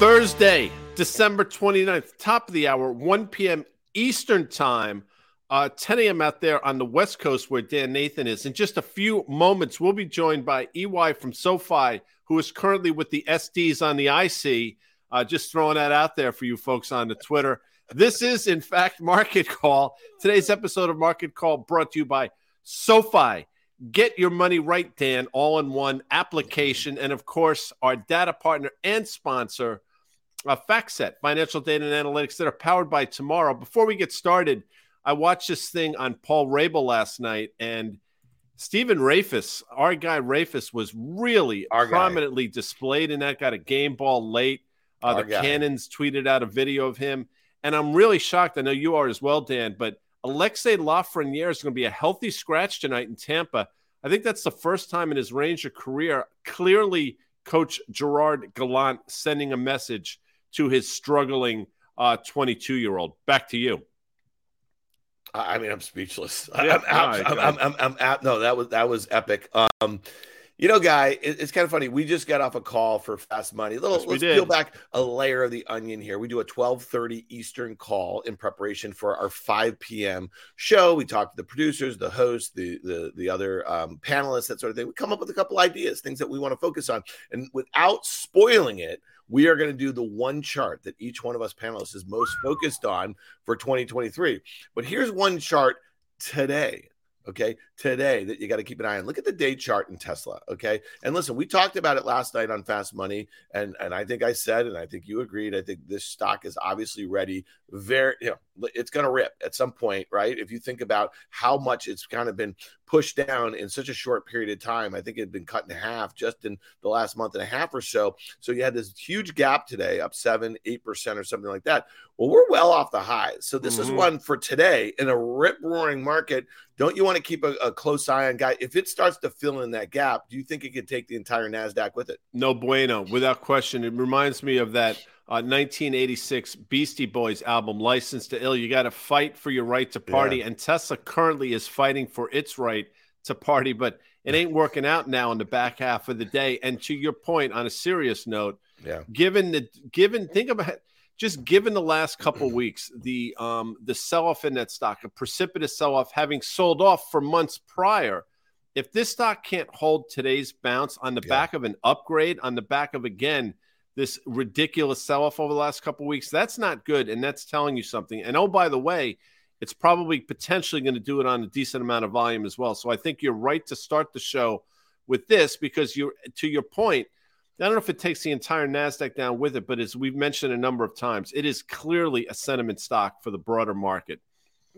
Thursday, December 29th, top of the hour, 1 p.m. Eastern Time, uh, 10 a.m. out there on the West Coast where Dan Nathan is. In just a few moments, we'll be joined by LY from SoFi, who is currently with the SDs on the IC. Uh, just throwing that out there for you folks on the Twitter. This is, in fact, Market Call. Today's episode of Market Call brought to you by SoFi. Get your money right, Dan, all in one application. And of course, our data partner and sponsor, uh, FactSet, financial data and analytics that are powered by tomorrow. Before we get started, I watched this thing on Paul Rabil last night, and Stephen Rehfuss, our guy Rehfuss, was really our prominently guy. displayed in that. Got a game ball late. Uh, the guy. Cannons tweeted out a video of him, and I'm really shocked. I know you are as well, Dan. But Alexis Lafreniere is going to be a healthy scratch tonight in Tampa. I think that's the first time in his Ranger career. Clearly, Coach Gerard Gallant sending a message to his struggling 22 uh, year old. Back to you. I mean, I'm speechless. Yeah, I'm, I'm, I'm, I'm, I'm, I'm, no, that was that was epic. Um, you know, guy, it, it's kind of funny. We just got off a call for Fast Money. Little, yes, let's peel back a layer of the onion here. We do a 12:30 Eastern call in preparation for our 5 p.m. show. We talk to the producers, the host, the the the other um, panelists, that sort of thing. We come up with a couple ideas, things that we want to focus on, and without spoiling it, we are going to do the one chart that each one of us panelists is most focused on for 2023. But here's one chart today okay? Today that you got to keep an eye on. Look at the day chart in tesla okay? And listen we talked about it last night on fast money and and i think i said and i think you agreed i think this stock is obviously ready very you know it's going to rip at some point right if you think about how much it's kind of been pushed down in such a short period of time. I think it had been cut in half just in the last month and a half or so. So you had this huge gap today, up seven, eight percent or something like that. Well, we're well off the highs. So this mm-hmm. is one for today in a rip roaring market. Don't you want to keep a, a, close eye on guy? If it starts to fill in that gap, do you think it could take the entire Nasdaq with it? No bueno, without question. It reminds me of that. Uh, 1986 Beastie Boys album, License to Ill. You got to fight for your right to party. Yeah. And Tesla currently is fighting for its right to party, but it ain't working out now in the back half of the day. And to your point, on a serious note, yeah, given the given think about just given the last couple weeks, the um the sell off in that stock, a precipitous sell off, having sold off for months prior. If this stock can't hold today's bounce on the yeah. back of an upgrade, on the back of again this ridiculous sell off over the last couple weeks, that's not good, and that's telling you something. And oh, by the way, it's probably potentially going to do it on a decent amount of volume as well. So I think you're right to start the show with this because you're to your point. I don't know if it takes the entire Nasdaq down with it, but as we've mentioned a number of times, it is clearly a sentiment stock for the broader market.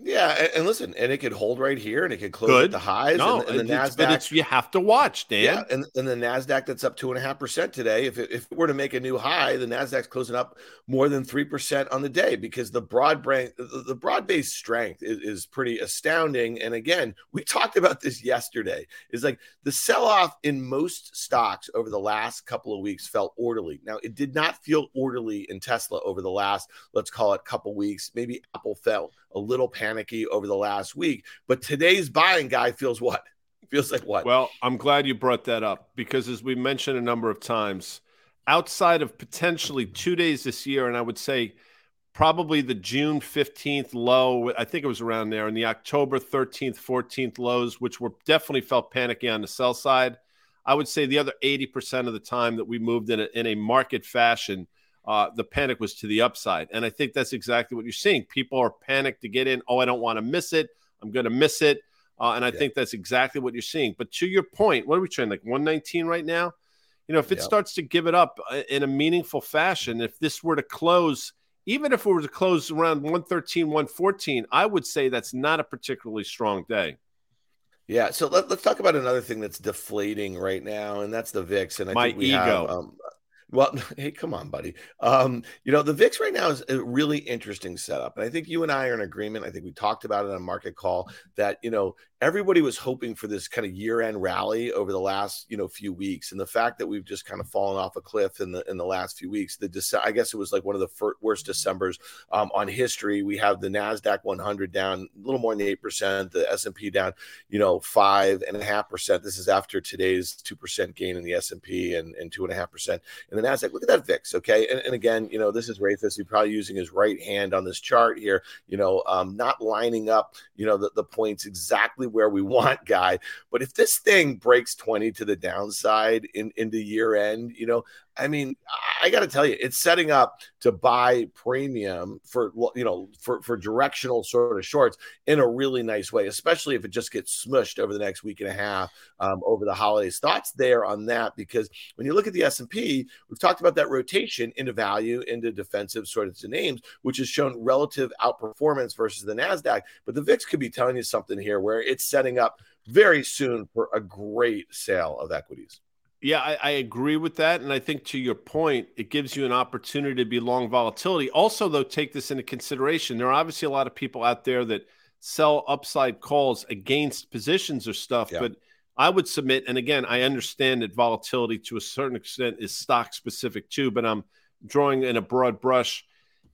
Yeah, and, listen, and it could hold right here, and it could close Good. at the highs. No, and, and the Nasdaq, but it's you have to watch, Dan. Yeah, and, and the Nasdaq that's up two and a half percent today. If it, if it were to make a new high, the Nasdaq's closing up more than three percent on the day because the broad brain, the, the broad based strength is, is pretty astounding. And again, we talked about this yesterday. Is like the sell off in most stocks over the last couple of weeks felt orderly. Now it did not feel orderly in Tesla over the last, let's call it, couple weeks. Maybe Apple felt a little panicky over the last week. But today's buying guy feels what? Feels like what? Well, I'm glad you brought that up because, as we mentioned a number of times, outside of potentially two days this year, and I would say probably the June 15th low, I think it was around there, and the October 13th, 14th lows, which were definitely felt panicky on the sell side. I would say the other 80% of the time that we moved in a, in a market fashion – uh, the panic was to the upside. And I think that's exactly what you're seeing. People are panicked to get in. Oh, I don't want to miss it. I'm going to miss it. Uh, and I yeah. think that's exactly what you're seeing. But to your point, what are we trying like 119 right now? You know, if it yep. starts to give it up uh, in a meaningful fashion, if this were to close, even if it were to close around 113, 114, I would say that's not a particularly strong day. Yeah, so let, us talk about another thing that's deflating right now, and that's the VIX. And I my think we ego. Have, um, well, hey, come on, buddy. Um, you know, the VIX right now is a really interesting setup. And I think you and I are in agreement. I think we talked about it on market call that, you know, everybody was hoping for this kind of year-end rally over the last you know few weeks, and the fact that we've just kind of fallen off a cliff in the in the last few weeks. The Dece- I guess it was like one of the worst December's um, on history. We have the Nasdaq 100 down a little more than eight percent, the S and P down you know five and a half percent. This is after today's two percent gain in the S and and and two and a half percent in the Nasdaq. Look at that VIX, okay? And, and again, you know this is Rehfuss. He's probably using his right hand on this chart here. You know, um, not lining up you know the, the points exactly where we want, guy. But if this thing breaks 20 to the downside in into year end, you know, I mean, I got to tell you, it's setting up to buy premium for you know for for directional sort of shorts in a really nice way, especially if it just gets smushed over the next week and a half um, over the holidays. Thoughts there on that? Because when you look at the S and P, we've talked about that rotation into value, into defensive sort of names, which has shown relative outperformance versus the Nasdaq. But the VIX could be telling you something here where it's setting up very soon for a great sale of equities. Yeah, I, I, agree with that. And I think to your point, it gives you an opportunity to be long volatility. Also, though, take this into consideration. There are obviously a lot of people out there that sell upside calls against positions or stuff. Yeah. But I would submit, and again, I understand that volatility to a certain extent is stock specific too, but I'm drawing in a broad brush.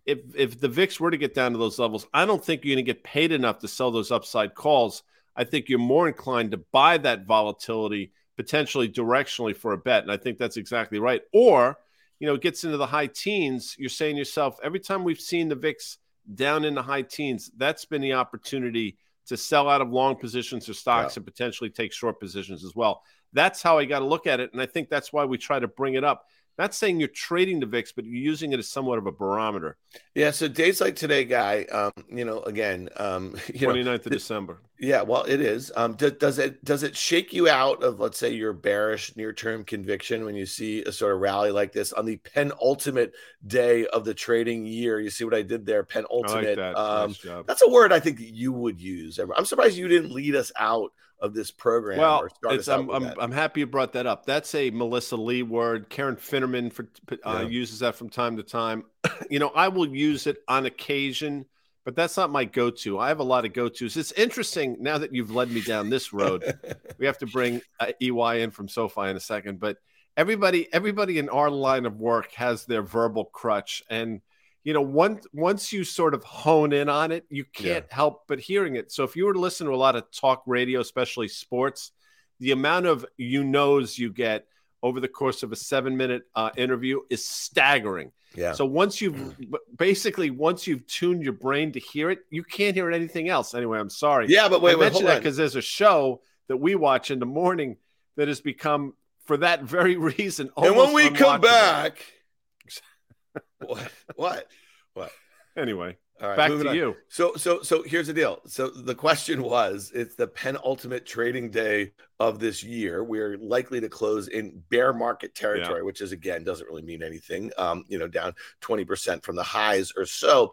If if the VIX were to get down to those levels, I don't think you're going to get paid enough to sell those upside calls. I think you're more inclined to buy that volatility potentially directionally for a bet. And I think that's exactly right. Or, you know, it gets into the high teens. You're saying to yourself, every time we've seen the VIX down in the high teens, that's been the opportunity to sell out of long positions or stocks yeah. and potentially take short positions as well. That's how I got to look at it. And I think that's why we try to bring it up not saying you're trading the VIX, but you're using it as somewhat of a barometer. Yeah. So days like today, guy, um, you know, again, um, you 29th know, of December. Yeah. Well, it is. Um, does, does it, does it shake you out of, let's say your bearish near term conviction when you see a sort of rally like this on the penultimate day of the trading year? You see what I did there? Penultimate. Like that. um, nice that's a word I think you would use. I'm surprised you didn't lead us out of this program. Well, I'm, I'm, I'm, happy you brought that up. That's a Melissa Lee word. Karen Finerman for, uh, yeah. uses that from time to time. you know, I will use it on occasion, but that's not my go-to. I have a lot of go-tos. It's interesting now that you've led me down this road. we have to bring uh, LY in from SoFi in a second, but everybody, everybody in our line of work has their verbal crutch, and you know, once once you sort of hone in on it, you can't yeah. help but hearing it. So if you were to listen to a lot of talk radio, especially sports, the amount of you knows you get over the course of a seven minute uh, interview is staggering. Yeah. So once you've mm. basically once you've tuned your brain to hear it, you can't hear anything else. Anyway, I'm sorry. Yeah, but wait, I wait, mention that because there's a show that we watch in the morning that has become for that very reason. And when we come back. what? What? What? Anyway, back to on. you. So, so, so here's the deal. So the question was: It's the penultimate trading day of this year. We're likely to close in bear market territory, yeah. which is again doesn't really mean anything. Um, you know, down twenty percent from the highs or so.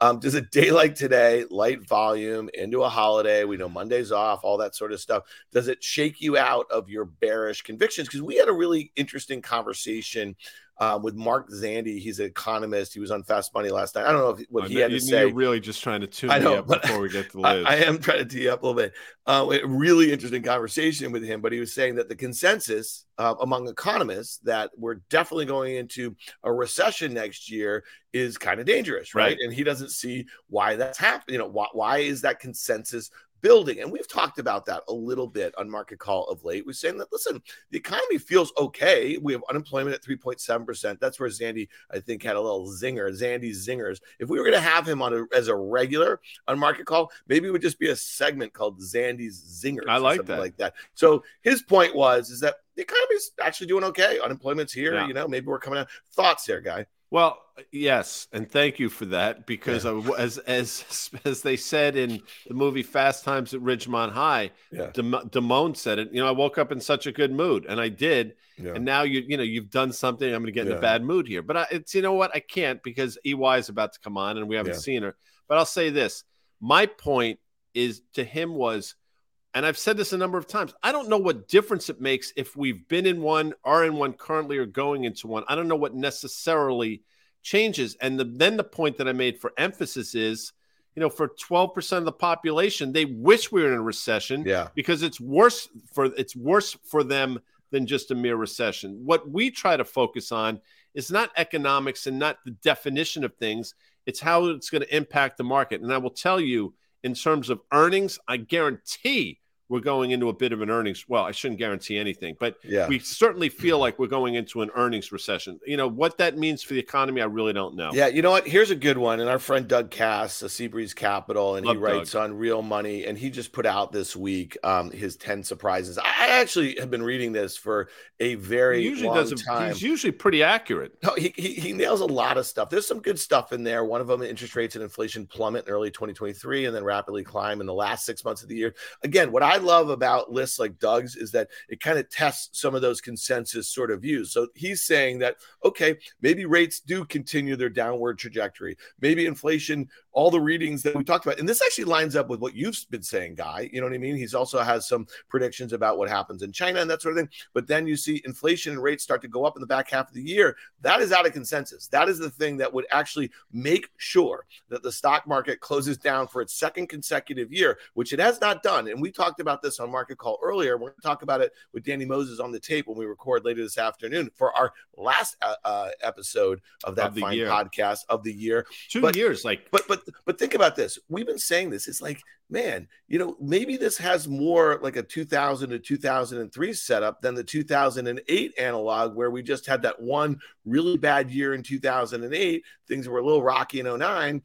Um, does a day like today, light volume into a holiday, we know Monday's off, all that sort of stuff, does it shake you out of your bearish convictions? Because we had a really interesting conversation um, with Mark Zandi. He's an economist. He was on Fast Money last night. I don't know if, what he had to say. You're really just trying to tune I know, me up before we get to Liz. I, I, am trying to tee up a little bit. Uh, a really interesting conversation with him, but he was saying that the consensus uh, among economists that we're definitely going into a recession next year is kind of dangerous, right? right? And he doesn't see why that's happening. You know, why, why is that consensus building. And we've talked about that a little bit on Market Call of late. We're saying that, listen, the economy feels okay. We have unemployment at 3.7%. That's where Zandi, I think, had a little zinger, Zandi zingers. If we were going to have him on a, as a regular on Market Call, maybe it would just be a segment called Zandi's Zingers. I like that. Like that. So his point was, is that the economy's actually doing okay. Unemployment's here. Yeah. You know, maybe we're coming out. Thoughts there, guy? Well, yes, and thank you for that because yeah. as as as they said in the movie Fast Times at Ridgemont High, yeah. Damone said it. You know, I woke up in such a good mood, and I did. Yeah. And now you you know you've done something. I'm going to get in a bad mood here, but I, it's you know what I can't because EY is about to come on, and we haven't seen her. But I'll say this: my point is to him was and I've said this a number of times. I don't know what difference it makes if we've been in one, are in one currently, or going into one. I don't know what necessarily changes. And the, then the point that I made for emphasis is, you know, for 12% of the population, they wish we were in a recession. Yeah. Because it's worse for it's worse for them than just a mere recession. What we try to focus on is not economics and not the definition of things. It's how it's going to impact the market. And I will tell you, in terms of earnings, I guarantee we're going into a bit of an earnings. Well, I shouldn't guarantee anything, but yeah. we certainly feel like we're going into an earnings recession. You know what that means for the economy, I really don't know. Yeah, you know what? Here's a good one, and our friend Doug Kass, a Seabreeze Capital, and Love he writes Doug. on Real Money, and he just put out this week um, his ten surprises. I actually have been reading this for a very he usually long does a, time. He's usually pretty accurate. No, he, he he nails a lot of stuff. There's some good stuff in there. One of them, interest rates and inflation plummet in early 2023, and then rapidly climb in the last six months of the year. Again, what I love about lists like Doug's is that it kind of tests some of those consensus sort of views. So he's saying that, okay, maybe rates do continue their downward trajectory. Maybe inflation, all the readings that we talked about, and this actually lines up with what you've been saying, Guy. You know what I mean? He's also has some predictions about what happens in China and that sort of thing. But then you see inflation and rates start to go up in the back half of the year. That is out of consensus. That is the thing that would actually make sure that the stock market closes down for its second consecutive year, which it has not done. And we talked about this on Market call earlier. We're going to talk about it with Danny Moses on the tape when we record later this afternoon for our last uh, uh episode of that of fine year. podcast of the year. Two but, years, like, but but but think about this. We've been saying this. It's like, man, you know, maybe this has more like a 2000 to 2003 setup than the 2008 analog, where we just had that one really bad year in 2008. Things were a little rocky in 09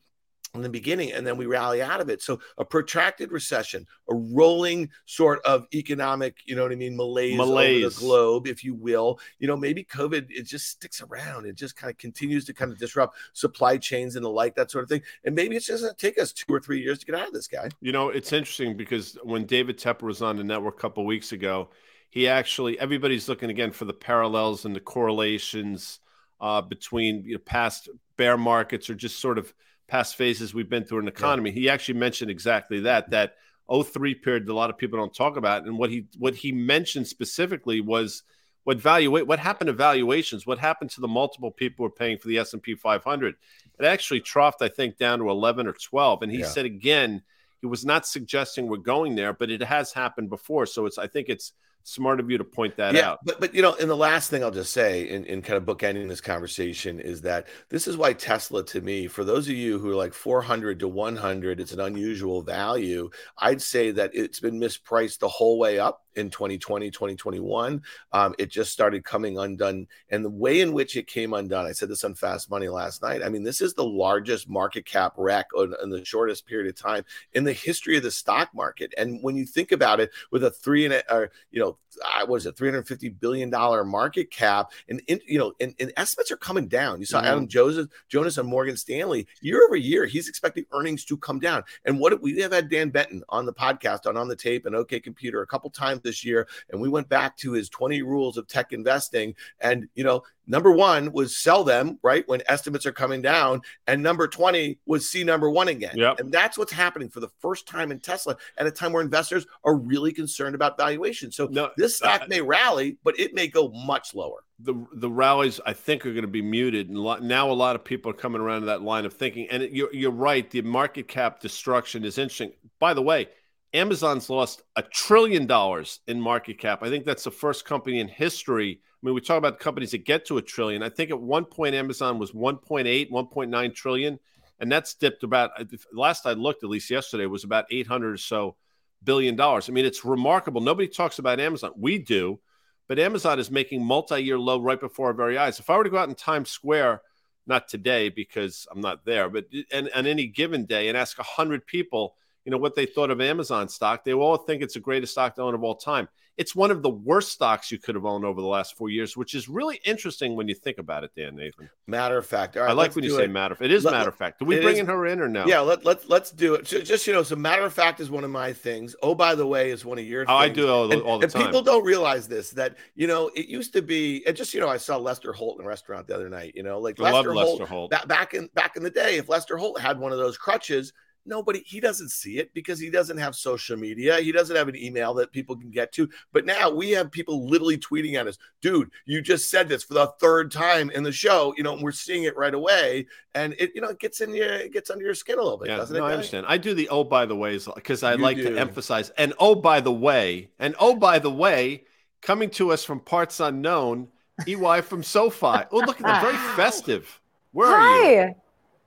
in the beginning and then we rally out of it. So a protracted recession a rolling sort of economic you know what i mean malaise, malaise. over the globe if you will. You know maybe covid it just sticks around. It just kind of continues to kind of disrupt supply chains and the like that sort of thing. And maybe it's just going to take us two or three years to get out of this guy. You know it's interesting because when david tepper was on the network a couple weeks ago he actually everybody's looking again for the parallels and the correlations uh, between you know, past bear markets or just sort of past phases we've been through in the economy. Yeah. He actually mentioned exactly that that 03 period that a lot of people don't talk about. And what he what he mentioned specifically was what value what happened to valuations, what happened to the multiple people were paying for the S&P 500. It actually troughed, I think, down to 11 or 12. And he yeah. said again, he was not suggesting we're going there, but it has happened before. So it's I think it's smart of you to point that yeah, out. But but you know, and the last thing I'll just say in, in kind of bookending this conversation is that this is why Tesla to me, for those of you who are like 400 to 100, it's an unusual value. I'd say that it's been mispriced the whole way up in 2020 2021 um, it just started coming undone. And the way in which it came undone i said this on fast money last night i mean this is the largest market cap wreck in, in the shortest period of time in the history of the stock market. And when you think about it with a three and a, or, you know what is it 350 billion dollar market cap and in, you know and, and, estimates are coming down. You saw mm-hmm. adam joseph jonas on morgan stanley year over year he's expecting earnings to come down. And what we have had dan benton on the podcast on on the tape and okay computer a couple times this year, and we went back to his 20 rules of tech investing. And, you know, number one was sell them, right? When estimates are coming down. And number 20 was see number one again. Yep. And that's what's happening for the first time in Tesla at a time where investors are really concerned about valuation. So no, this stock uh, may rally, but it may go much lower. The, the rallies I think are going to be muted, and now a lot of people are coming around to that line of thinking. And it, you're, you're right, the market cap destruction is interesting. By the way, Amazon's lost a trillion dollars in market cap. I think that's the first company in history. I mean, we talk about companies that get to a trillion. I think at one point Amazon was 1.8, 1.9 trillion, and that's dipped about last I looked, at least yesterday, was about 800 or so billion dollars. I mean, it's remarkable. Nobody talks about Amazon. We do, but Amazon is making multi-year low right before our very eyes. If I were to go out in Times Square, not today because I'm not there, but and on any given day and ask 100 people – you know what they thought of Amazon stock. They all think it's the greatest stock to own of all time. It's one of the worst stocks you could have owned over the last four years, which is really interesting when you think about it, Dan Nathan. Matter of fact, I like when you say it. matter. It is let, matter of fact. Do we bring in her in or no? Yeah, let let let's do it. Just you know, so matter of fact is one of my things. Oh, by the way, is one of your. Oh, I do all, and, all the and time. People don't realize this that you know it used to be. And just you know, I saw Lester Holt in a restaurant the other night. You know, like I Lester, Holt, Lester Holt. back in back in the day, if Lester Holt had one of those crutches Nobody, he doesn't see it because he doesn't have social media. He doesn't have an email that people can get to. But now we have people literally tweeting at us, dude, you just said this for the third time in the show. You know, we're seeing it right away. And it, you know, it gets in your, it gets under your skin a little bit, yeah, doesn't no, it? I understand. I do the oh, by the ways because I you like do. to emphasize. And oh, by the way, and oh, by the way, coming to us from parts unknown, LY from SoFi. Oh, look at that. Very festive. Where Hi. are you?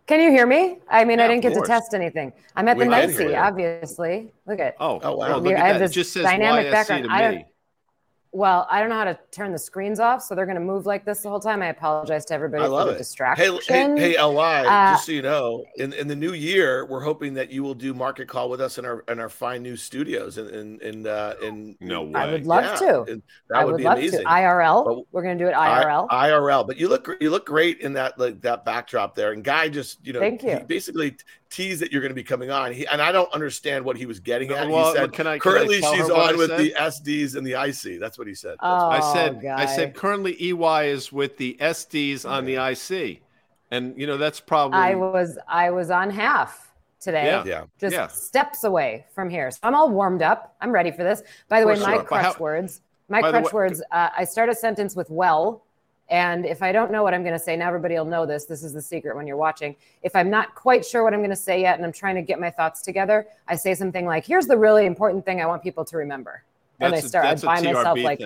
Can you hear me? I mean, yeah, I didn't get to test anything. I'm at the NYSE, obviously. Look at. Oh, oh wow. Look I have this just says dynamic YSC background. I don't, well, I don't know how to turn the screens off, so they're going to move like this the whole time. I apologize to everybody for the it. distraction. Hey, hey, hey LY, uh, just so you know, in, in the new year, we're hoping that you will do market call with us in our in our fine new studios. In in in, uh, in no way. I would love yeah, to. That would, would be amazing. To. IRL. But, we're going to do it IRL. I, IRL. But you look you look great in that like that backdrop there. And Guy just you know, thank you. basically tease that you're going to be coming on. He, and I don't understand what he was getting at. Well, he said, can I, currently can I she's on with the SDs and the IC. That's what he said. Oh, I said, guy. I said currently LY is with the SDs on the IC. And you know, that's probably I was I was on half today. Yeah. yeah. Just yeah. steps away from here. So I'm all warmed up. I'm ready for this. By the way, my crutch how, words. My crutch words. Uh, I start a sentence with well and if I don't know what I'm going to say, now everybody will know this. This is the secret when you're watching. If I'm not quite sure what I'm going to say yet and I'm trying to get my thoughts together, I say something like, here's the really important thing I want people to remember. That's and I start, a, I buy myself like.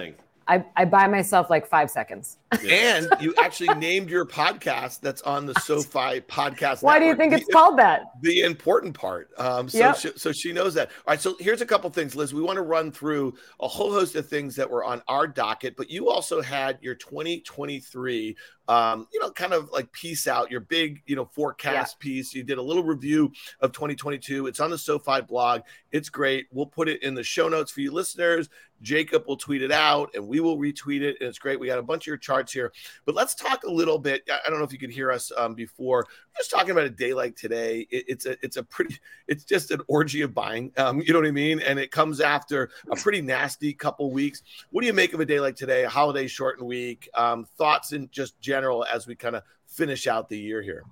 I, I buy myself like five seconds. And you actually named your podcast that's on the SoFi podcast. Why network. do you think the, it's called that? The important part. Um, so, yep. she, so she knows that. All right. So here's a couple things, Liz. We want to run through a whole host of things that were on our docket, but you also had your 2023 um, you know, kind of like piece out your big, you know, forecast yeah. piece. You did a little review of 2022. It's on the SoFi blog. It's great. We'll put it in the show notes for you listeners. Jacob will tweet it out and we will retweet it. And it's great. We got a bunch of your charts here. But let's talk a little bit. I don't know if you could hear us um, before. We're just talking about a day like today. It, it's a it's a pretty it's just an orgy of buying. Um, you know what I mean? And it comes after a pretty nasty couple weeks. What do you make of a day like today? A holiday shortened week. Um, thoughts in just general as we kind of finish out the year here.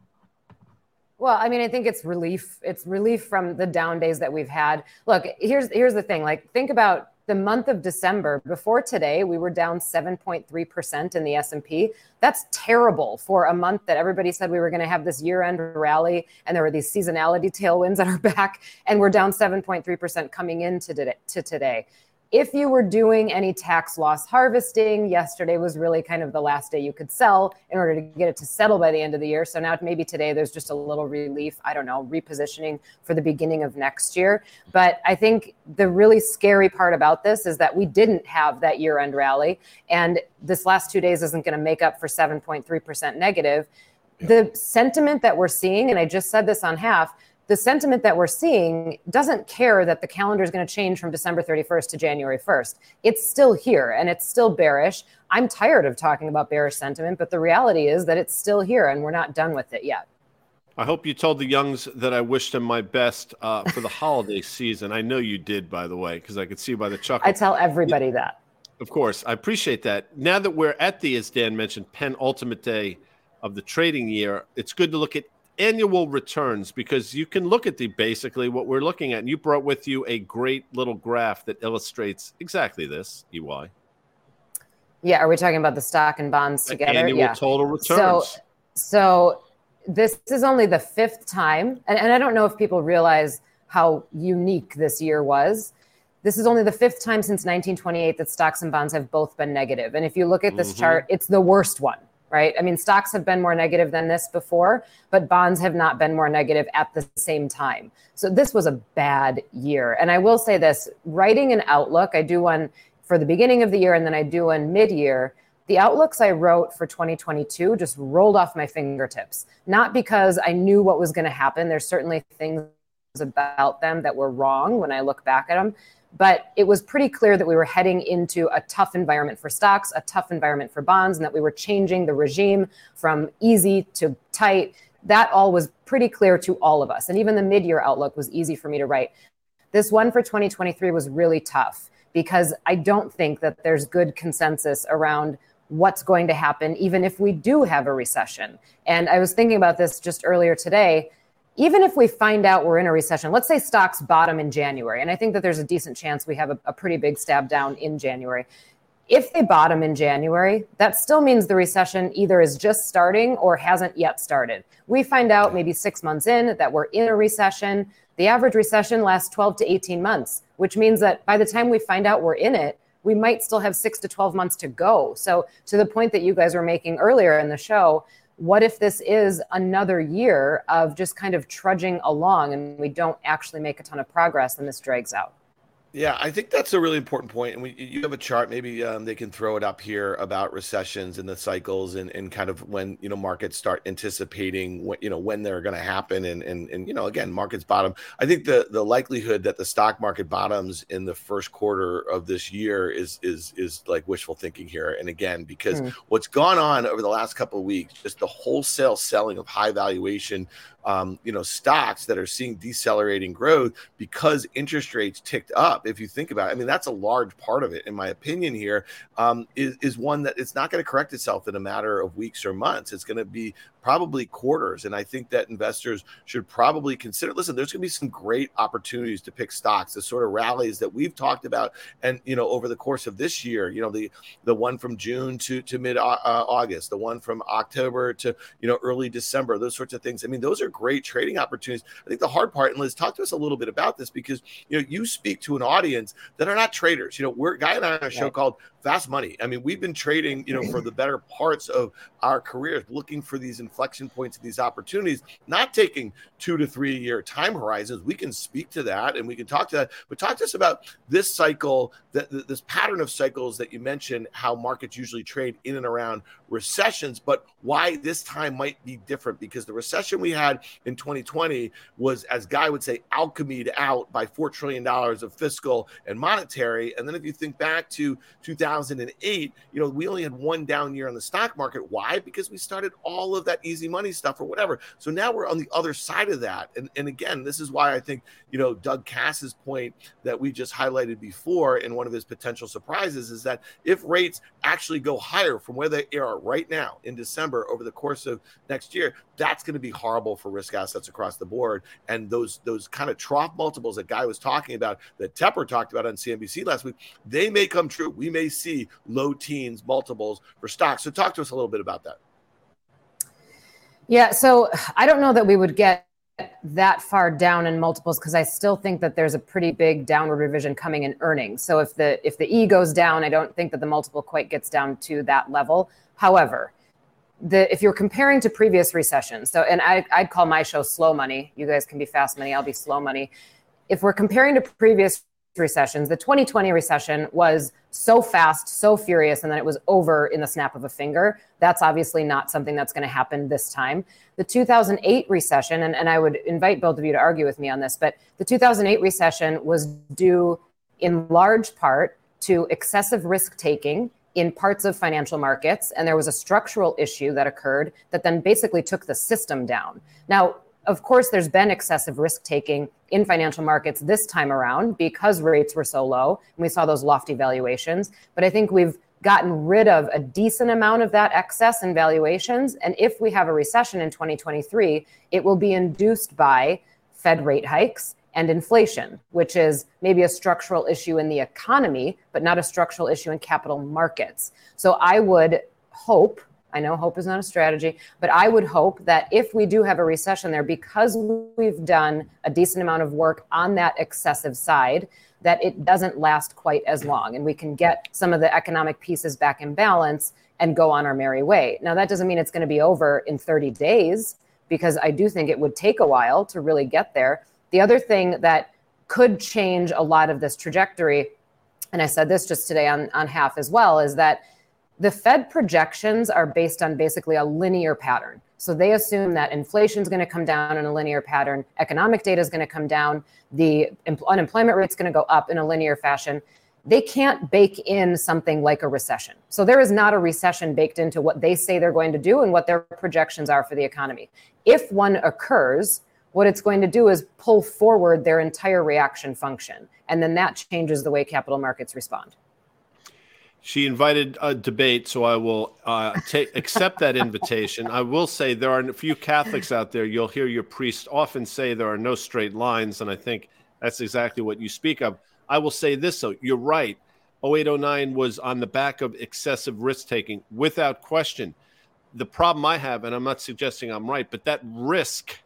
Well, I mean, I think it's relief. It's relief from the down days that we've had. Look, here's here's the thing. Like, think about the month of December before today, we were down 7.3% in the S&P. That's terrible for a month that everybody said we were going to have this year-end rally and there were these seasonality tailwinds at our back and we're down 7.3% coming into today if you were doing any tax loss harvesting, yesterday was really kind of the last day you could sell in order to get it to settle by the end of the year. So now maybe today there's just a little relief. I don't know, repositioning for the beginning of next year. But I think the really scary part about this is that we didn't have that year end rally. And this last two days isn't going to make up for 7.3% negative. The sentiment that we're seeing, and I just said this on half, the sentiment that we're seeing doesn't care that the calendar is going to change from December 31st to January 1st. It's still here and it's still bearish. I'm tired of talking about bearish sentiment, but the reality is that it's still here and we're not done with it yet. I hope you told the Youngs that I wished them my best uh, for the holiday season. I know you did, by the way, because I could see by the chuckle. I tell everybody that. Of course, I appreciate that. Now that we're at the, as Dan mentioned, penultimate day of the trading year, it's good to look at annual returns because you can look at the basically what we're looking at. And you brought with you a great little graph that illustrates exactly this, LY. Yeah, are we talking about the stock and bonds together? Annual yeah. total returns. So, so this is only the fifth time, and, and I don't know if people realize how unique this year was. This is only the fifth time since 1928 that stocks and bonds have both been negative. And if you look at this mm-hmm. chart, it's the worst one right? I mean, stocks have been more negative than this before, but bonds have not been more negative at the same time. So this was a bad year. And I will say this writing an outlook, I do one for the beginning of the year and then I do one mid year. The outlooks I wrote for 2022 just rolled off my fingertips, not because I knew what was going to happen. There's certainly things about them that were wrong when I look back at them, but it was pretty clear that we were heading into a tough environment for stocks, a tough environment for bonds, and that we were changing the regime from easy to tight. That all was pretty clear to all of us. And even the mid year outlook was easy for me to write. This one for 2023 was really tough because I don't think that there's good consensus around what's going to happen, even if we do have a recession. And I was thinking about this just earlier today even if we find out we're in a recession, let's say stocks bottom in January, and I think that there's a decent chance we have a, a, pretty big stab down in January. If they bottom in January, that still means the recession either is just starting or hasn't yet started. We find out maybe six months in that we're in a recession. The average recession lasts 12 to 18 months, which means that by the time we find out we're in it, we might still have six to 12 months to go. So, to the point that you guys were making earlier in the show, what if this is another year of just kind of trudging along and we don't actually make a ton of progress and this drags out? Yeah, I think that's a really important point. And we, you have a chart, maybe um, they can throw it up here about recessions and the cycles and, and kind of when, you know, markets start anticipating what, you know, when they're going to happen. And, and, and, you know, again, markets bottom. I think the, the likelihood that the stock market bottoms in the first quarter of this year is, is, is like wishful thinking here. And again, because mm. what's gone on over the last couple of weeks, just the wholesale selling of high valuation um, you know stocks that are seeing decelerating growth because interest rates ticked up. If you think about it, I mean that's a large part of it, in my opinion. Here um, is is one that it's not going to correct itself in a matter of weeks or months. It's going to be probably quarters. And I think that investors should probably consider listen, there's going to be some great opportunities to pick stocks, the sort of rallies that we've talked about. And, you know, over the course of this year, you know, the, the one from June to, to mid uh, August, the one from October to, you know, early December, those sorts of things. I mean, those are great trading opportunities. I think the hard part, and Liz, talk to us a little bit about this because, you know, you speak to an audience that are not traders. You know, we're Guy and I on a show right. called fast money. I mean, we've been trading, you know, for the better parts of our careers, looking for these inflection points and these opportunities, not taking two to three year time horizons. We can speak to that and we can talk to that, but talk to us about this cycle, that this pattern of cycles that you mentioned, how markets usually trade in and around recessions, but why this time might be different because the recession we had in 2020 was, as Guy would say, alchemied out by $4 trillion of fiscal and monetary. And then if you think back to 2008, you know, we only had one down year on the stock market. Why? Because we started all of that easy money stuff or whatever. So now we're on the other side of that. And, and again, this is why I think, you know, Doug Kass's point that we just highlighted before in one of his potential surprises is that if rates actually go higher from where they are right now in December over the course of next year, that's going to be horrible for risk assets across the board. And those those kind of trough multiples that Guy was talking about, that Tepper talked about on CNBC last week, they may come true. We may see low teens multiples for stocks. So talk to us a little bit about that. Yeah, so I don't know that we would get that far down in multiples because I still think that there's a pretty big downward revision coming in earnings. So if the if the E goes down, I don't think that the multiple quite gets down to that level. However, the if you're comparing to previous recessions, so and I, I'd call my show slow money. You guys can be fast money. I'll be slow money. If we're comparing to previous recessions, the 2020 recession was so fast, so furious, and then it was over in the snap of a finger. That's obviously not something that's going to happen this time. The 2008 recession, and, and I would invite both of you to argue with me on this, but the 2008 recession was due in large part to excessive risk taking in parts of financial markets. And there was a structural issue that occurred that then basically took the system down. Now, of course, there's been excessive risk taking in financial markets this time around because rates were so low and we saw those lofty valuations. But I think we've gotten rid of a decent amount of that excess in valuations. And if we have a recession in 2023, it will be induced by Fed rate hikes and inflation, which is maybe a structural issue in the economy, but not a structural issue in capital markets. So I would hope, I know hope is not a strategy, but I would hope that if we do have a recession there, because we've done a decent amount of work on that excessive side, that it doesn't last quite as long and we can get some of the economic pieces back in balance and go on our merry way. Now, that doesn't mean it's going to be over in 30 days because I do think it would take a while to really get there. The other thing that could change a lot of this trajectory, and I said this just today on, on half as well, is that the Fed projections are based on basically a linear pattern. So they assume that inflation is going to come down in a linear pattern, economic data is going to come down, the unemployment rate is going to go up in a linear fashion. They can't bake in something like a recession. So there is not a recession baked into what they say they're going to do and what their projections are for the economy. If one occurs, what it's going to do is pull forward their entire reaction function. And then that changes the way capital markets respond. She invited a debate, so I will uh, take accept that invitation. I will say there are a few Catholics out there. You'll hear your priest often say there are no straight lines, and I think that's exactly what you speak of. I will say this though, you're right. 0809 was on the back of excessive risk taking, without question. The problem I have, and I'm not suggesting I'm right, but that risk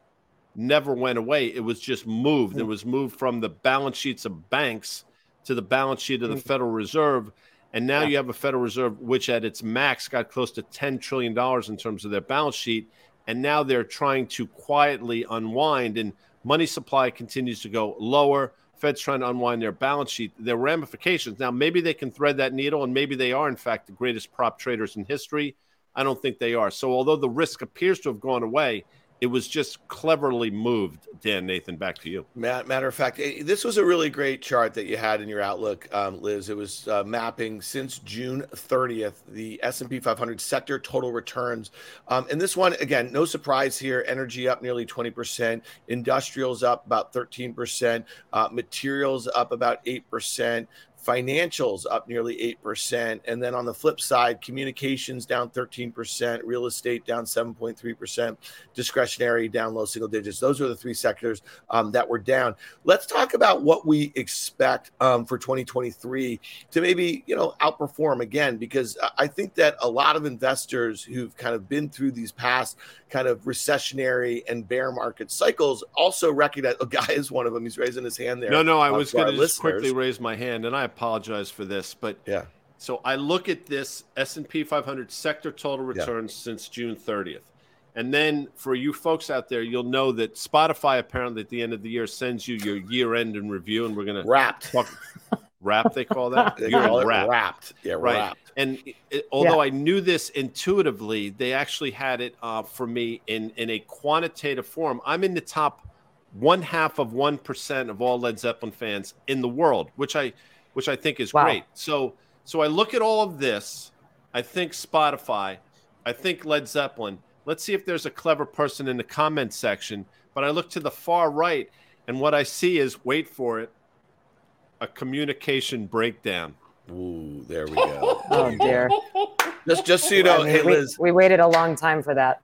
never went away. It was just moved. It mm. was moved from the balance sheets of banks to the balance sheet of the mm. Federal Reserve and now yeah. you have a Federal Reserve which at its max got close to $10 trillion in terms of their balance sheet. And now they're trying to quietly unwind, and money supply continues to go lower. Fed's trying to unwind their balance sheet. Their ramifications. Now, maybe they can thread that needle, and maybe they are, in fact, the greatest prop traders in history. I don't think they are. So, although the risk appears to have gone away, it was just cleverly moved. Dan Nathan, back to you. Matter of fact, eh, this was a really great chart that you had in your outlook, um, Liz. It was uh, mapping since June 30th the S&P 500 sector total returns, um, and this one again, no surprise here. Energy up nearly 20 percent, industrials up about 13 percent, uh, materials up about eight percent, financials up nearly 8%. And then on the flip side, communications down 13%, real estate down 7.3%, discretionary down low single digits. Those are the three sectors um, that were down. Let's talk about what we expect um, for 2023 to maybe, you know, outperform again, because I think that a lot of investors who've kind of been through these past kind of recessionary and bear market cycles also recognize a oh, guy is one of them. He's raising his hand there. No, no, I was going to just quickly raise my hand and I apologize for this, but yeah. So I look at this S&P 500 sector total returns yeah. since June 30th. And then for you folks out there, you'll know that Spotify apparently at the end of the year sends you your year end in review, and we're going to wrapped. Talk, wrap, they call that? they call it wrapped. wrapped. Yeah, right. Wrapped. And it, although yeah. I knew this intuitively, they actually had it uh, for me in, in a quantitative form. I'm in the top one half of 1% of all Led Zeppelin fans in the world, which I – which I think is wow. great. So so I look at all of this. I think Spotify. I think Led Zeppelin. Let's see if there's a clever person in the comment section. But I look to the far right, and what I see is wait for it, a communication breakdown. Ooh, there we go. oh dear. Just just so you know, hey Liz. We, we waited a long time for that.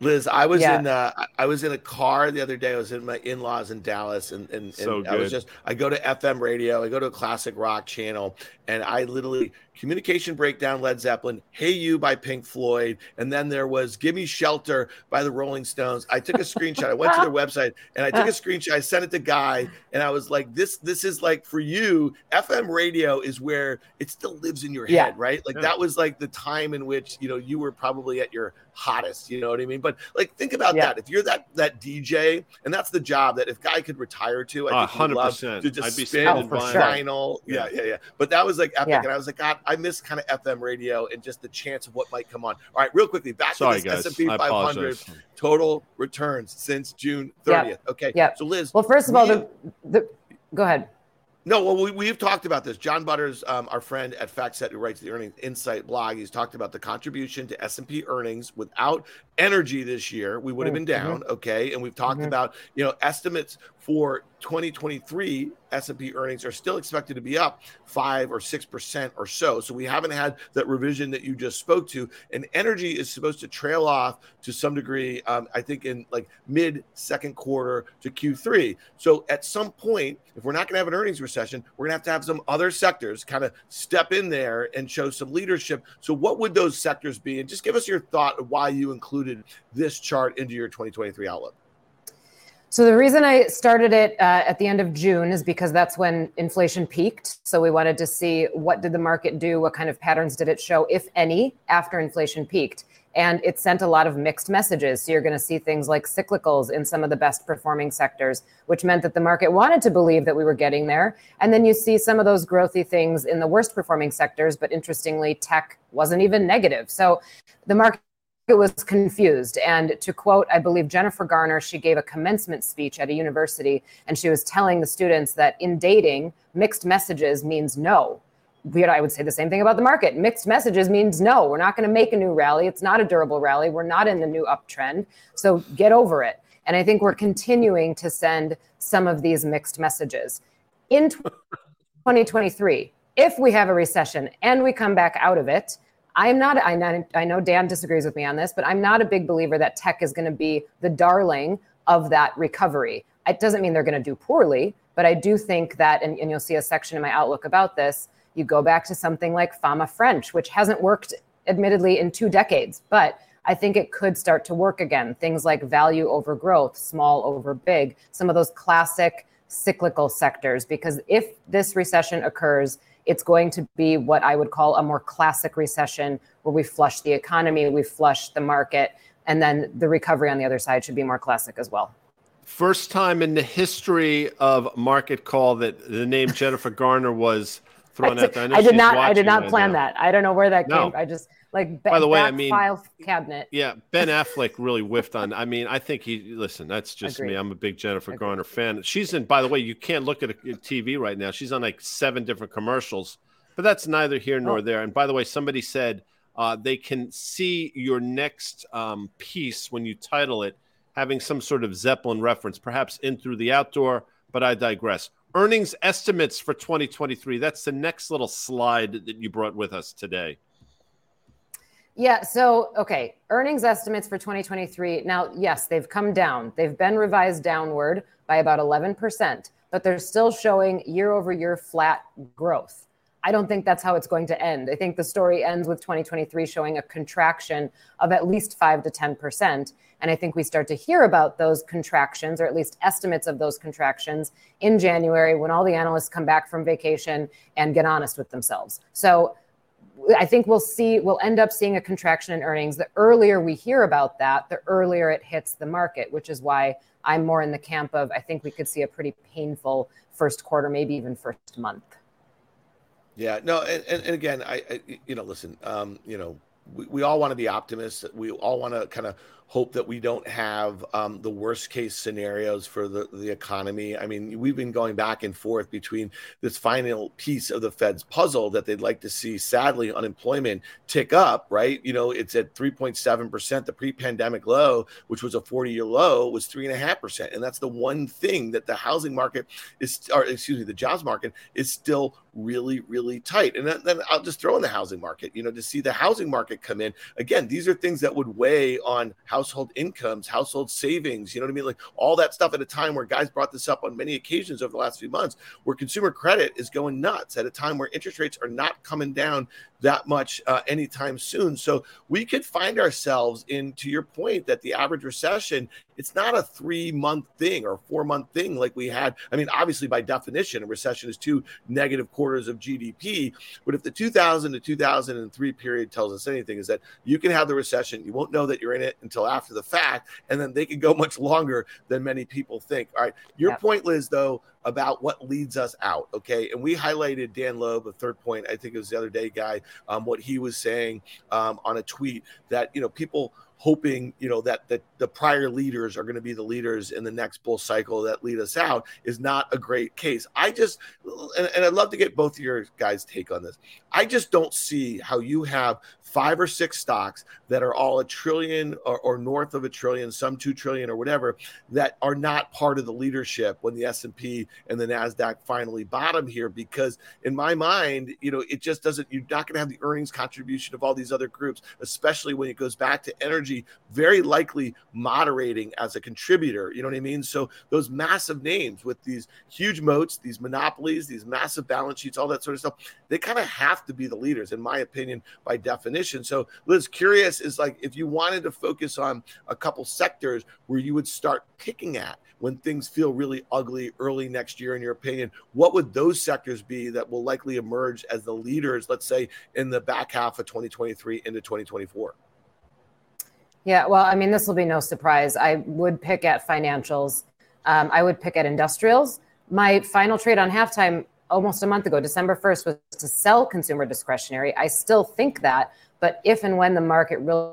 Liz, I was yeah. in uh, I was in a car the other day. I was in my in-laws in Dallas, and and, and so I was just I go to FM radio, I go to a classic rock channel, and I literally Communication Breakdown, Led Zeppelin, Hey You by Pink Floyd, and then there was Gimme Shelter by the Rolling Stones. I took a screenshot. I went to their website and I took a screenshot. I sent it to Guy, and I was like, "This, this is like for you. FM radio is where it still lives in your head, yeah. right? Like yeah. that was like the time in which you know you were probably at your hottest. You know what I mean? But like, think about yeah. that. If you're that that DJ, and that's the job that if Guy could retire to, I think 100%. love to just I'd be spin oh, vinyl. Yeah, yeah, yeah. But that was like epic, and I was like, God, I miss kind of FM radio and just the chance of what might come on. All right, real quickly, back Sorry, to this S&P 500 total returns since June 30th. Yep. Okay. Yeah. So Liz. Well, first of all, the, the go ahead. No, well, we, we've talked about this. John Butters, um, our friend at FactSet, who writes the Earnings Insight blog, he's talked about the contribution to S&P earnings without energy this year. We would have been mm-hmm. down, mm-hmm. okay? And we've talked mm-hmm. about, you know, estimates for 2023 S&P earnings are still expected to be up 5 or 6% or so. So we haven't had that revision that you just spoke to and energy is supposed to trail off to some degree um, I think in like mid second quarter to Q3. So at some point if we're not going to have an earnings recession, we're going to have to have some other sectors kind of step in there and show some leadership. So what would those sectors be and just give us your thought of why you included this chart into your 2023 outlook. So the reason I started it uh, at the end of June is because that's when inflation peaked. So we wanted to see what did the market do, what kind of patterns did it show, if any, after inflation peaked. And it sent a lot of mixed messages. So you're going to see things like cyclicals in some of the best performing sectors, which meant that the market wanted to believe that we were getting there. And then you see some of those growthy things in the worst performing sectors. But interestingly, tech wasn't even negative. So the market was confused. And to quote, I believe Jennifer Garner, she gave a commencement speech at a university and she was telling the students that in dating, mixed messages means no. I would say the same thing about the market. Mixed messages means no, we're not going to make a new rally. It's not a durable rally. We're not in the new uptrend. So get over it. And I think we're continuing to send some of these mixed messages. In 2023, if we have a recession and we come back out of it, I'm not, I know, I know Dan disagrees with me on this, but I'm not a big believer that tech is going to be the darling of that recovery. It doesn't mean they're going to do poorly, but I do think that, and, and you'll see a section in my outlook about this, you go back to something like Fama French, which hasn't worked admittedly in two decades, but I think it could start to work again. Things like value over growth, small over big, some of those classic cyclical sectors. Because if this recession occurs, it's going to be what I would call a more classic recession where we flush the economy, we flush the market, and then the recovery on the other side should be more classic as well. First time in the history of Market Call that the name Jennifer Garner was thrown out there. I, I did not. I did not plan now. that. I don't know where that no. came. I just like by the way, I mean file cabinet. Yeah, Ben Affleck really whiffed on. I mean, I think he listen. That's just Agreed. me. I'm a big Jennifer Agreed. Garner fan. She's in. By the way, you can't look at a, a TV right now. She's on like seven different commercials, but that's neither here nor oh. there. And by the way, somebody said uh, they can see your next um, piece when you title it having some sort of Zeppelin reference, perhaps in through the outdoor. But I digress. Earnings estimates for 2023. That's the next little slide that you brought with us today. Yeah. So, okay. Earnings estimates for 2023. Now, yes, they've come down. They've been revised downward by about 11%, but they're still showing year over year flat growth. I don't think that's how it's going to end. I think the story ends with 2023 showing a contraction of at least 5 to 10%. And I think we start to hear about those contractions, or at least estimates of those contractions, in January when all the analysts come back from vacation and get honest with themselves. So, I think we'll see, we'll end up seeing a contraction in earnings. The earlier we hear about that, the earlier it hits the market, which is why I'm more in the camp of I think we could see a pretty painful first quarter, maybe even first month. Yeah, no, and, and, and again, I, I, you know, listen, um, you know, we, we all want to be optimists. We all want to kind of hope that we don't have um, the worst case scenarios for the, the economy. I mean, we've been going back and forth between this final piece of the Fed's puzzle that they'd like to see, sadly, unemployment tick up, right? You know, it's at 3.7%. The pre pandemic low, which was a 40 year low, was 3.5%. And that's the one thing that the housing market is, or excuse me, the jobs market is still really, really tight. And then, then I'll just throw in the housing market, you know, to see the housing market come in. Again, these are things that would weigh on household incomes, household savings, you know what I mean? Like all that stuff at a time where guys brought this up on many occasions over the last few months, where consumer credit is going nuts at a time where interest rates are not coming down that much uh, anytime soon. So we could find ourselves in, to your point, that the average recession, it's not a three month thing or four month thing like we had. I mean, obviously, by definition, a recession is two negative quarters of GDP. But if the 2000 to 2003 period tells us anything, is that you can have the recession, you won't know that you're in it until after the fact, and then they can go much longer than many people think. All right. Your yeah. point, Liz, though, about what leads us out. Okay. And we highlighted Dan Loeb, a Third Point, I think it was the other day guy, um, what he was saying um, on a tweet that, you know, people hoping you know that that the prior leaders are going to be the leaders in the next bull cycle that lead us out is not a great case i just and, and i'd love to get both of your guys take on this i just don't see how you have five or six stocks that are all a trillion or, or, north of a trillion, some two trillion or whatever, that are not part of the leadership when the S&P and the Nasdaq finally bottom here. Because in my mind, you know, it just doesn't. You're not going to have the earnings contribution of all these other groups, especially when it goes back to energy, very likely moderating as a contributor. You know what I mean? So those massive names with these huge moats, these monopolies, these massive balance sheets, all that sort of stuff, they kind of have to be the leaders, in my opinion, by definition. So, Liz, curious is like if you wanted to focus on a couple sectors where you would start picking at when things feel really ugly early next year, in your opinion, what would those sectors be that will likely emerge as the leaders, let's say, in the back half of 2023 into 2024? Yeah, well, I mean, this will be no surprise. I would pick at financials. Um, I would pick at industrials. My final trade on halftime almost a month ago, December 1st, was to sell consumer discretionary. I still think that, but if and when the market really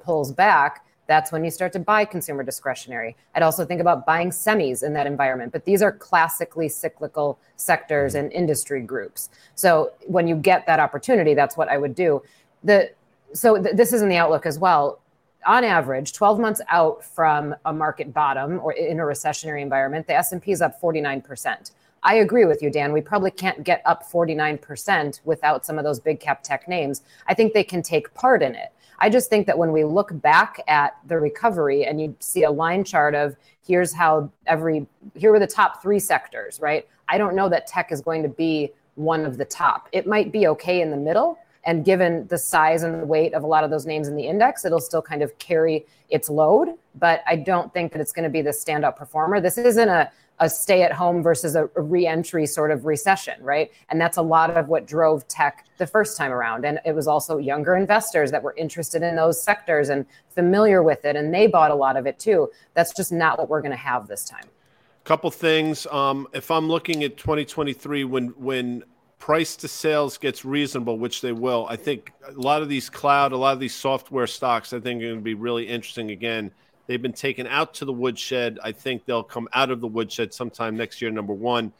pulls back, that's when you start to buy consumer discretionary. I'd also think about buying semis in that environment, but these are classically cyclical sectors and industry groups. So when you get that opportunity, that's what I would do. The so th- this is in the outlook as well. On average, 12 months out from a market bottom or in a recessionary environment, the S&P is up 49%. I agree with you, Dan. We probably can't get up 49% without some of those big cap tech names. I think they can take part in it. I just think that when we look back at the recovery and you see a line chart of here's how every, here were the top three sectors, right? I don't know that tech is going to be one of the top. It might be okay in the middle. And given the size and the weight of a lot of those names in the index, it'll still kind of carry its load. But I don't think that it's going to be the standout performer. This isn't a a stay at home versus a, a re-entry sort of recession, right? And that's a lot of what drove tech the first time around. And it was also younger investors that were interested in those sectors and familiar with it, and they bought a lot of it too. That's just not what we're going to have this time. Couple things. Um, if I'm looking at 2023, when when price to sales gets reasonable, which they will, I think a lot of these cloud, a lot of these software stocks, I think are going to be really interesting again They've been taken out to the woodshed. I think they'll come out of the woodshed sometime next year. Number one,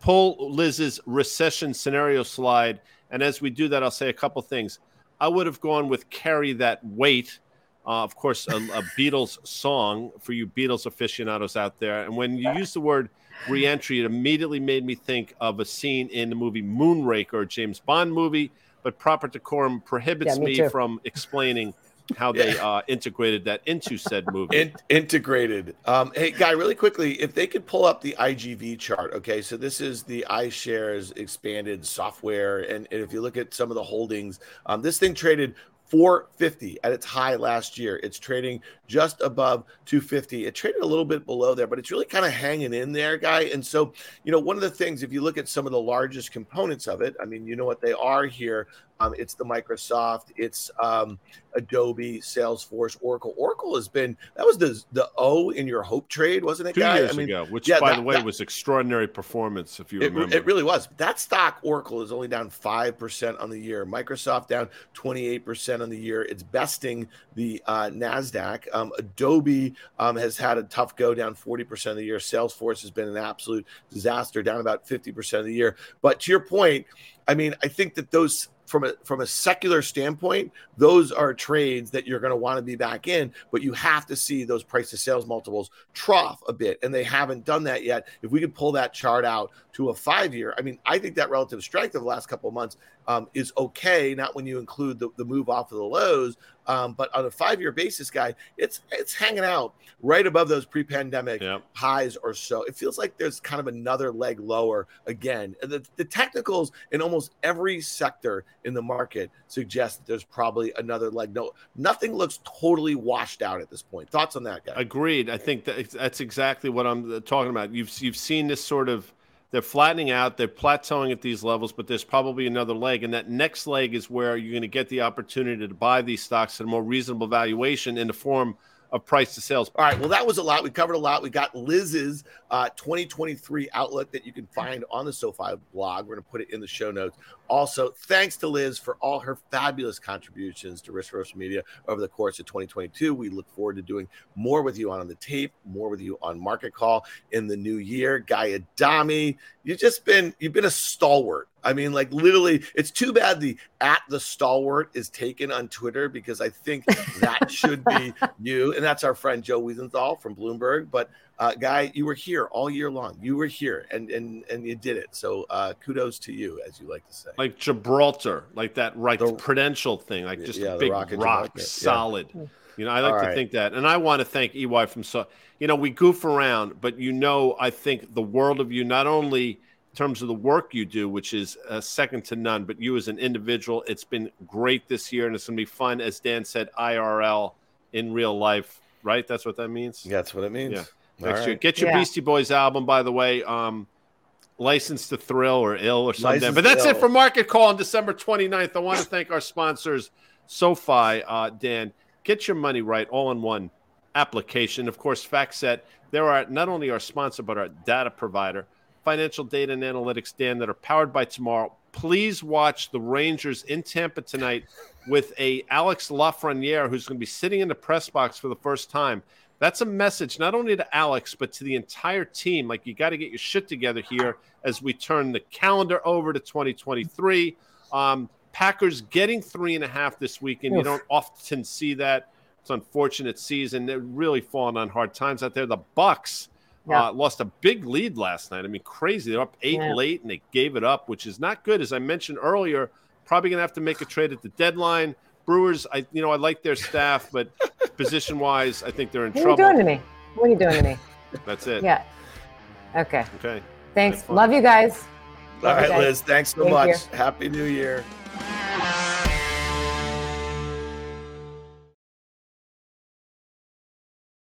pull Liz's recession scenario slide. And as we do that, I'll say a couple things. I would have gone with Carry That Weight. Uh, of course, a, a, Beatles song for you Beatles aficionados out there. And when you use the word reentry, it immediately made me think of a scene in the movie Moonraker, a James Bond movie, but proper decorum prohibits yeah, me, me from explaining how they uh, integrated that into said movie. In- integrated. Um, hey, guy, really quickly, if they could pull up the IGV chart. Okay, so this is the iShares expanded software, and, and if you look at some of the holdings, um, this thing traded 450 at its high last year. It's trading just above 250. It traded a little bit below there, but it's really kind of hanging in there, guy. And so, you know, one of the things, if you look at some of the largest components of it, I mean, you know what they are here. Um, it's the Microsoft, it's um, Adobe, Salesforce, Oracle. Oracle has been that was the the O in your hope trade, wasn't it? Two guy? years I mean, ago, which yeah, by that, the way that, was extraordinary performance. If you it, remember, it really was. That stock, Oracle, is only down five percent on the year. Microsoft down twenty eight percent on the year. It's besting the uh, Nasdaq. Um, Adobe um, has had a tough go, down forty percent of the year. Salesforce has been an absolute disaster, down about fifty percent of the year. But to your point, I mean, I think that those from a from a secular standpoint, those are trades that you're going to want to be back in, but you have to see those price to sales multiples trough a bit, and they haven't done that yet. If we could pull that chart out to a five year, I mean, I think that relative strength of the last couple of months um, is okay. Not when you include the, the move off of the lows, um, but on a five year basis, guy, it's it's hanging out right above those pre pandemic yep. highs or so. It feels like there's kind of another leg lower again. The, the technicals in almost every sector in the market suggest that there's probably another leg. No, nothing looks totally washed out at this point. Thoughts on that, guy? Agreed. I think that that's exactly what I'm uh, talking about. You've you've seen this sort of they're flattening out, they're plateauing at these levels, but there's probably another leg. And that next leg is where you're going to get the opportunity to buy these stocks at a more reasonable valuation in the form of price to sales. All right. Well, that was a lot. We covered a lot. We got Liz's uh, 2023 outlook that you can find on the SoFi blog. We're going to put it in the show notes. Also, thanks to Liz for all her fabulous contributions to RiskReversal Media over the course of 2022. We look forward to doing more with you on the tape, more with you on Market Call in the new year. Guy Adami, you've just been you've been a stalwart I mean, like literally, it's too bad the at the stalwart is taken on Twitter because I think that should be you. And that's our friend Joe Weisenthal from Bloomberg. But uh, guy, you were here all year long. You were here and and and you did it. So uh, kudos to you, as you like to say. Like Gibraltar, like that right the, prudential thing, like just yeah, a big rock, rock solid. Yeah. You know, I like all to right. think that. And I want to thank LY from so you know, we goof around, but you know, I think the world of you not only – terms of the work you do, which is uh, second to none. But you as an individual, it's been great this year, and it's going to be fun, as Dan said, IRL in real life. Right? That's what that means. That's what it means. Yeah. Next right. year, get your yeah. Beastie Boys album, by the way. Um, License to Thrill or Ill or something. License but that's it for Market Call on December 29th. I want to thank our sponsors, SoFi, uh, Dan. Get your money right all in one application. Of course, FactSet, they're our, not only our sponsor, but our data provider financial data and analytics, Dan, that are powered by tomorrow. Please watch the Rangers in Tampa tonight with a Alex Lafreniere who's going to be sitting in the press box for the first time. That's a message not only to Alex but to the entire team. Like you got to get your shit together here as we turn the calendar over to 2023. Um, Packers getting three and a half this weekend. Oof. You don't often see that. It's unfortunate season. They're really falling on hard times out there. The Bucks Yeah. Uh, lost a big lead last night. I mean, crazy. They're up eight yeah. late and they gave it up, which is not good. As I mentioned earlier, probably going to have to make a trade at the deadline. Brewers, I you know I like their staff, but position wise, I think they're in what trouble. What are you doing to me? What are you doing to me? That's it. Yeah. Okay. Okay. Thanks. Love you guys. Love All right, Liz. Thanks so Thank much. You. Happy New Year.